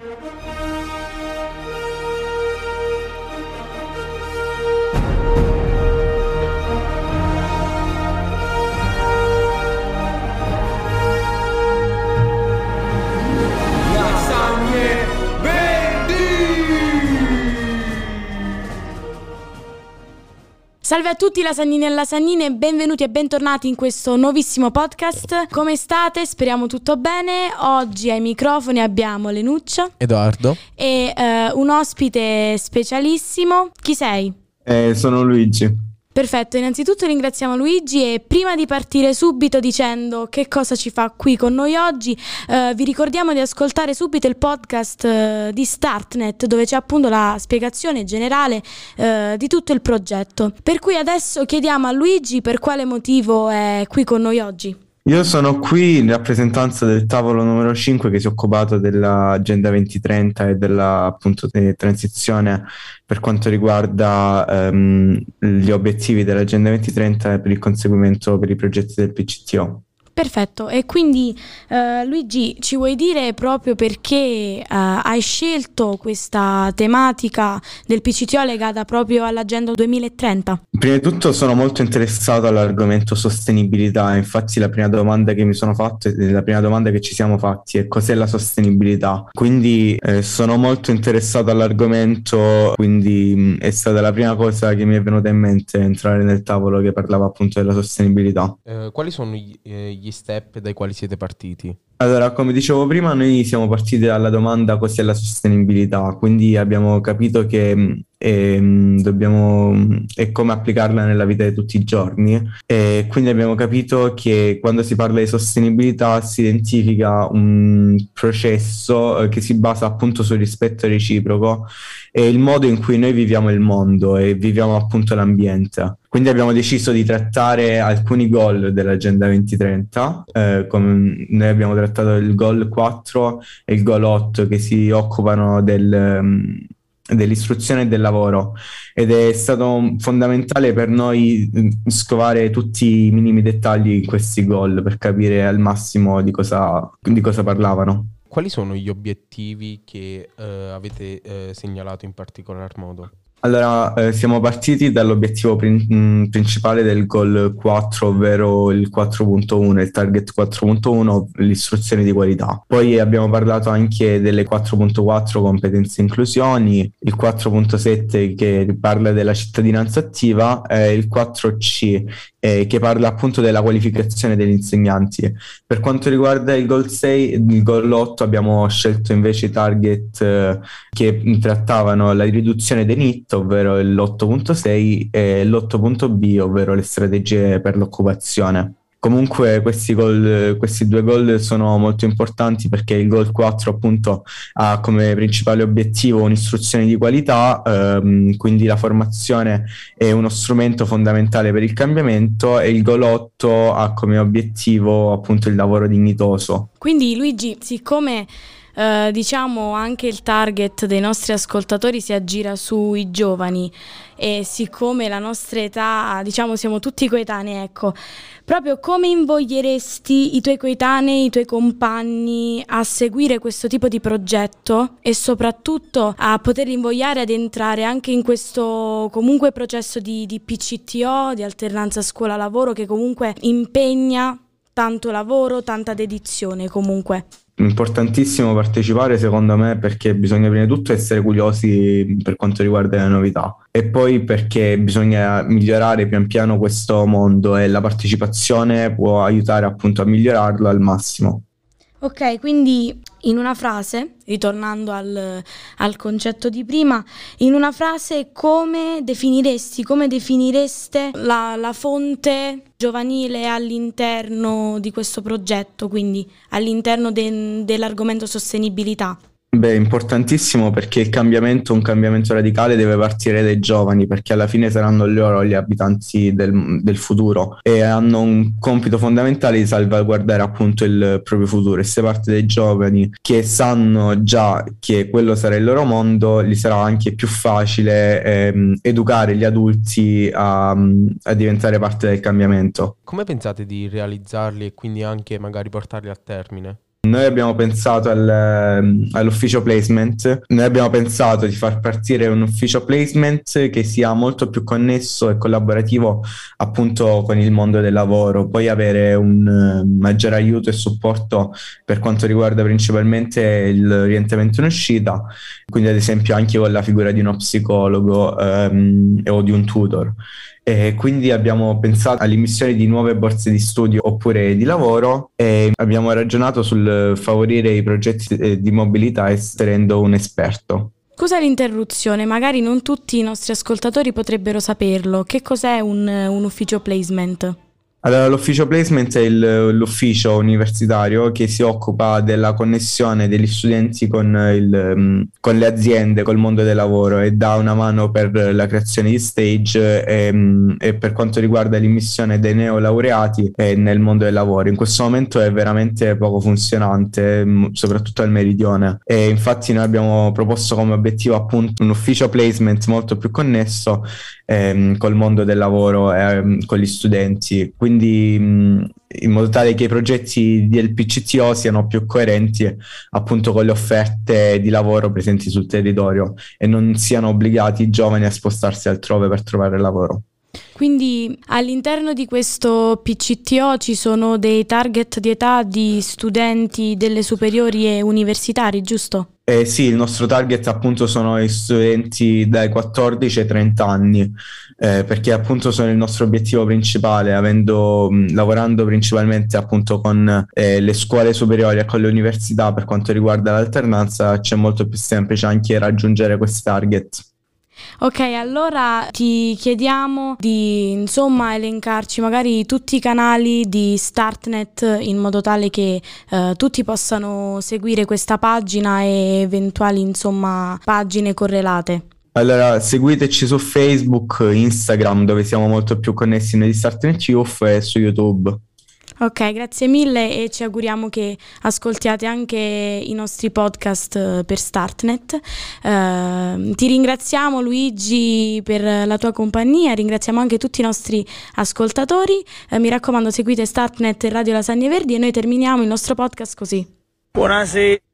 Lasagne Salve a tutti lasagnini e lasagnine, benvenuti e bentornati in questo nuovissimo podcast. Come state? Speriamo tutto bene. Oggi ai microfoni abbiamo Lenuccia Edoardo. e eh, un ospite specialissimo. Chi sei? Eh, sono Luigi. Perfetto, innanzitutto ringraziamo Luigi e prima di partire subito dicendo che cosa ci fa qui con noi oggi, eh, vi ricordiamo di ascoltare subito il podcast eh, di Startnet dove c'è appunto la spiegazione generale eh, di tutto il progetto. Per cui adesso chiediamo a Luigi per quale motivo è qui con noi oggi. Io sono qui in rappresentanza del tavolo numero 5 che si è occupato dell'Agenda 2030 e della appunto transizione per quanto riguarda ehm, gli obiettivi dell'Agenda 2030 e per il conseguimento per i progetti del PCTO. Perfetto, e quindi eh, Luigi ci vuoi dire proprio perché eh, hai scelto questa tematica del PCTO legata proprio all'Agenda 2030? Prima di tutto sono molto interessato all'argomento sostenibilità, infatti la prima domanda che mi sono fatto e la prima domanda che ci siamo fatti è cos'è la sostenibilità? Quindi eh, sono molto interessato all'argomento, quindi mh, è stata la prima cosa che mi è venuta in mente entrare nel tavolo che parlava appunto della sostenibilità. Eh, quali sono gli, eh, gli step dai quali siete partiti? Allora, come dicevo prima, noi siamo partiti dalla domanda cos'è la sostenibilità, quindi abbiamo capito che mh, ehm, dobbiamo è come applicarla nella vita di tutti i giorni e quindi abbiamo capito che quando si parla di sostenibilità si identifica un processo eh, che si basa appunto sul rispetto reciproco e il modo in cui noi viviamo il mondo e viviamo appunto l'ambiente. Quindi abbiamo deciso di trattare alcuni goal dell'Agenda 2030, eh, noi abbiamo trattato il goal 4 e il goal 8 che si occupano del, ehm, dell'istruzione e del lavoro ed è stato fondamentale per noi mm, scovare tutti i minimi dettagli in questi goal per capire al massimo di cosa, di cosa parlavano. Quali sono gli obiettivi che eh, avete eh, segnalato in particolar modo? Allora, eh, siamo partiti dall'obiettivo prin- mh, principale del goal 4, ovvero il 4.1, il target 4.1, l'istruzione di qualità. Poi abbiamo parlato anche delle 4.4 competenze e inclusioni, il 4.7 che parla della cittadinanza attiva e il 4C eh, che parla appunto della qualificazione degli insegnanti. Per quanto riguarda il goal 6, il goal 8 abbiamo scelto invece i target eh, che trattavano la riduzione dei NIT, ovvero l'8.6 e l'8.B, ovvero le strategie per l'occupazione. Comunque questi, goal, questi due goal sono molto importanti perché il goal 4 appunto ha come principale obiettivo un'istruzione di qualità, ehm, quindi la formazione è uno strumento fondamentale per il cambiamento e il goal 8 ha come obiettivo appunto il lavoro dignitoso. Quindi Luigi, siccome eh, diciamo anche il target dei nostri ascoltatori si aggira sui giovani e siccome la nostra età, diciamo siamo tutti coetanei, ecco, proprio come invoglieresti i tuoi coetanei, i tuoi compagni a seguire questo tipo di progetto e soprattutto a poterli invogliare ad entrare anche in questo comunque processo di, di PCTO, di alternanza scuola-lavoro che comunque impegna tanto lavoro, tanta dedizione comunque. Importantissimo partecipare secondo me perché bisogna prima di tutto essere curiosi per quanto riguarda le novità e poi perché bisogna migliorare pian piano questo mondo e la partecipazione può aiutare appunto a migliorarlo al massimo. Ok, quindi in una frase, ritornando al, al concetto di prima, in una frase come definiresti, come definireste la, la fonte giovanile all'interno di questo progetto, quindi all'interno de- dell'argomento sostenibilità? Beh, importantissimo perché il cambiamento, un cambiamento radicale deve partire dai giovani perché alla fine saranno loro gli abitanti del, del futuro e hanno un compito fondamentale di salvaguardare appunto il proprio futuro e se parte dai giovani che sanno già che quello sarà il loro mondo, gli sarà anche più facile ehm, educare gli adulti a, a diventare parte del cambiamento. Come pensate di realizzarli e quindi anche magari portarli a termine? Noi abbiamo pensato al, ehm, all'ufficio placement, noi abbiamo pensato di far partire un ufficio placement che sia molto più connesso e collaborativo appunto con il mondo del lavoro, poi avere un eh, maggiore aiuto e supporto per quanto riguarda principalmente l'orientamento in uscita, quindi ad esempio anche con la figura di uno psicologo ehm, o di un tutor. E quindi abbiamo pensato all'immissione di nuove borse di studio oppure di lavoro e abbiamo ragionato sul favorire i progetti eh, di mobilità essendo un esperto. Scusa l'interruzione, magari non tutti i nostri ascoltatori potrebbero saperlo. Che cos'è un, un ufficio placement? Allora, l'ufficio placement è il, l'ufficio universitario che si occupa della connessione degli studenti con, il, mm, con, le aziende, col mondo del lavoro e dà una mano per la creazione di stage e, mm, e per quanto riguarda l'immissione dei neolaureati nel mondo del lavoro. In questo momento è veramente poco funzionante, mm, soprattutto al meridione. E infatti noi abbiamo proposto come obiettivo appunto un ufficio placement molto più connesso ehm, col mondo del lavoro e ehm, con gli studenti. Quindi quindi in modo tale che i progetti del PCTO siano più coerenti appunto con le offerte di lavoro presenti sul territorio e non siano obbligati i giovani a spostarsi altrove per trovare lavoro. Quindi all'interno di questo PCTO ci sono dei target di età di studenti delle superiori e universitari, giusto? Eh sì, il nostro target appunto sono i studenti dai 14 ai 30 anni, eh, perché appunto sono il nostro obiettivo principale, avendo, mh, lavorando principalmente appunto con eh, le scuole superiori e con le università per quanto riguarda l'alternanza, c'è molto più semplice anche raggiungere questi target. Ok, allora ti chiediamo di insomma elencarci magari tutti i canali di Startnet in modo tale che eh, tutti possano seguire questa pagina e eventuali insomma pagine correlate. Allora, seguiteci su Facebook, Instagram, dove siamo molto più connessi noi di Startnet Youth e su YouTube. Ok, grazie mille e ci auguriamo che ascoltiate anche i nostri podcast eh, per Startnet. Uh, ti ringraziamo Luigi per la tua compagnia, ringraziamo anche tutti i nostri ascoltatori. Uh, mi raccomando, seguite Startnet e Radio Lasagne Verdi e noi terminiamo il nostro podcast così. Buonasera.